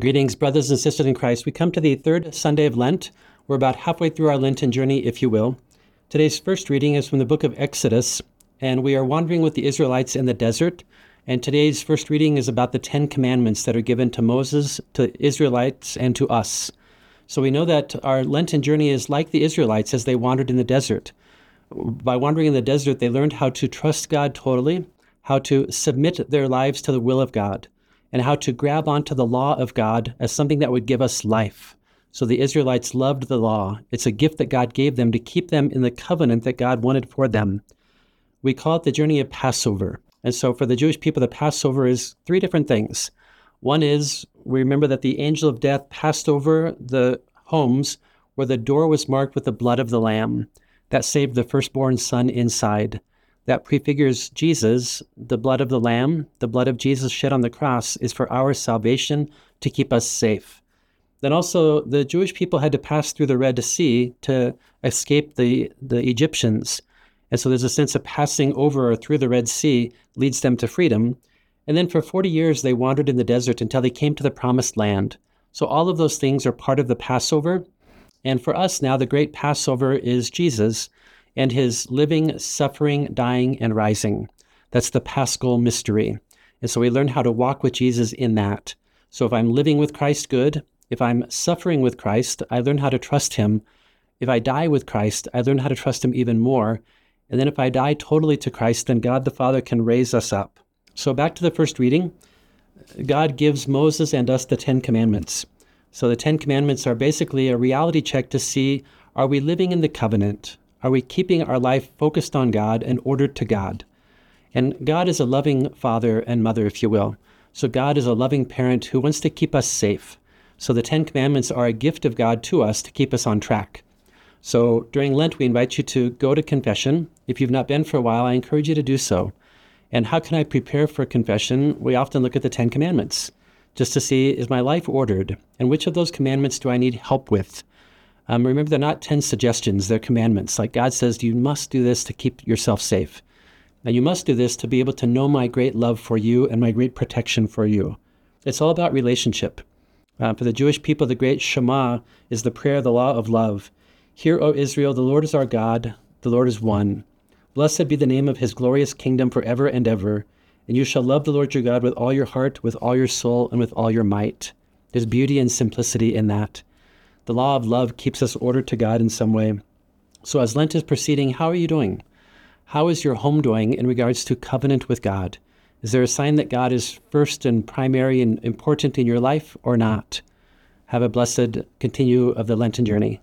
Greetings, brothers and sisters in Christ. We come to the third Sunday of Lent. We're about halfway through our Lenten journey, if you will. Today's first reading is from the book of Exodus, and we are wandering with the Israelites in the desert. And today's first reading is about the Ten Commandments that are given to Moses, to Israelites, and to us. So we know that our Lenten journey is like the Israelites as they wandered in the desert. By wandering in the desert, they learned how to trust God totally, how to submit their lives to the will of God, and how to grab onto the law of God as something that would give us life. So the Israelites loved the law. It's a gift that God gave them to keep them in the covenant that God wanted for them. We call it the journey of Passover. And so for the Jewish people, the Passover is three different things. One is we remember that the angel of death passed over the homes where the door was marked with the blood of the Lamb. That saved the firstborn son inside. That prefigures Jesus, the blood of the Lamb, the blood of Jesus shed on the cross is for our salvation to keep us safe. Then also, the Jewish people had to pass through the Red Sea to escape the, the Egyptians. And so there's a sense of passing over or through the Red Sea leads them to freedom. And then for 40 years, they wandered in the desert until they came to the promised land. So all of those things are part of the Passover. And for us now, the great Passover is Jesus and his living, suffering, dying, and rising. That's the paschal mystery. And so we learn how to walk with Jesus in that. So if I'm living with Christ, good. If I'm suffering with Christ, I learn how to trust him. If I die with Christ, I learn how to trust him even more. And then if I die totally to Christ, then God the Father can raise us up. So back to the first reading. God gives Moses and us the Ten Commandments. So the Ten Commandments are basically a reality check to see are we living in the covenant? Are we keeping our life focused on God and ordered to God? And God is a loving father and mother, if you will. So God is a loving parent who wants to keep us safe. So the Ten Commandments are a gift of God to us to keep us on track. So during Lent, we invite you to go to confession. If you've not been for a while, I encourage you to do so. And how can I prepare for confession? We often look at the Ten Commandments just to see is my life ordered? And which of those commandments do I need help with? Um, remember, they're not 10 suggestions, they're commandments. Like God says, you must do this to keep yourself safe. Now, you must do this to be able to know my great love for you and my great protection for you. It's all about relationship. Uh, for the Jewish people, the great Shema is the prayer, the law of love. Hear, O Israel, the Lord is our God, the Lord is one. Blessed be the name of his glorious kingdom forever and ever. And you shall love the Lord your God with all your heart, with all your soul, and with all your might. There's beauty and simplicity in that. The law of love keeps us ordered to God in some way. So, as Lent is proceeding, how are you doing? How is your home doing in regards to covenant with God? Is there a sign that God is first and primary and important in your life or not? Have a blessed continue of the Lenten journey.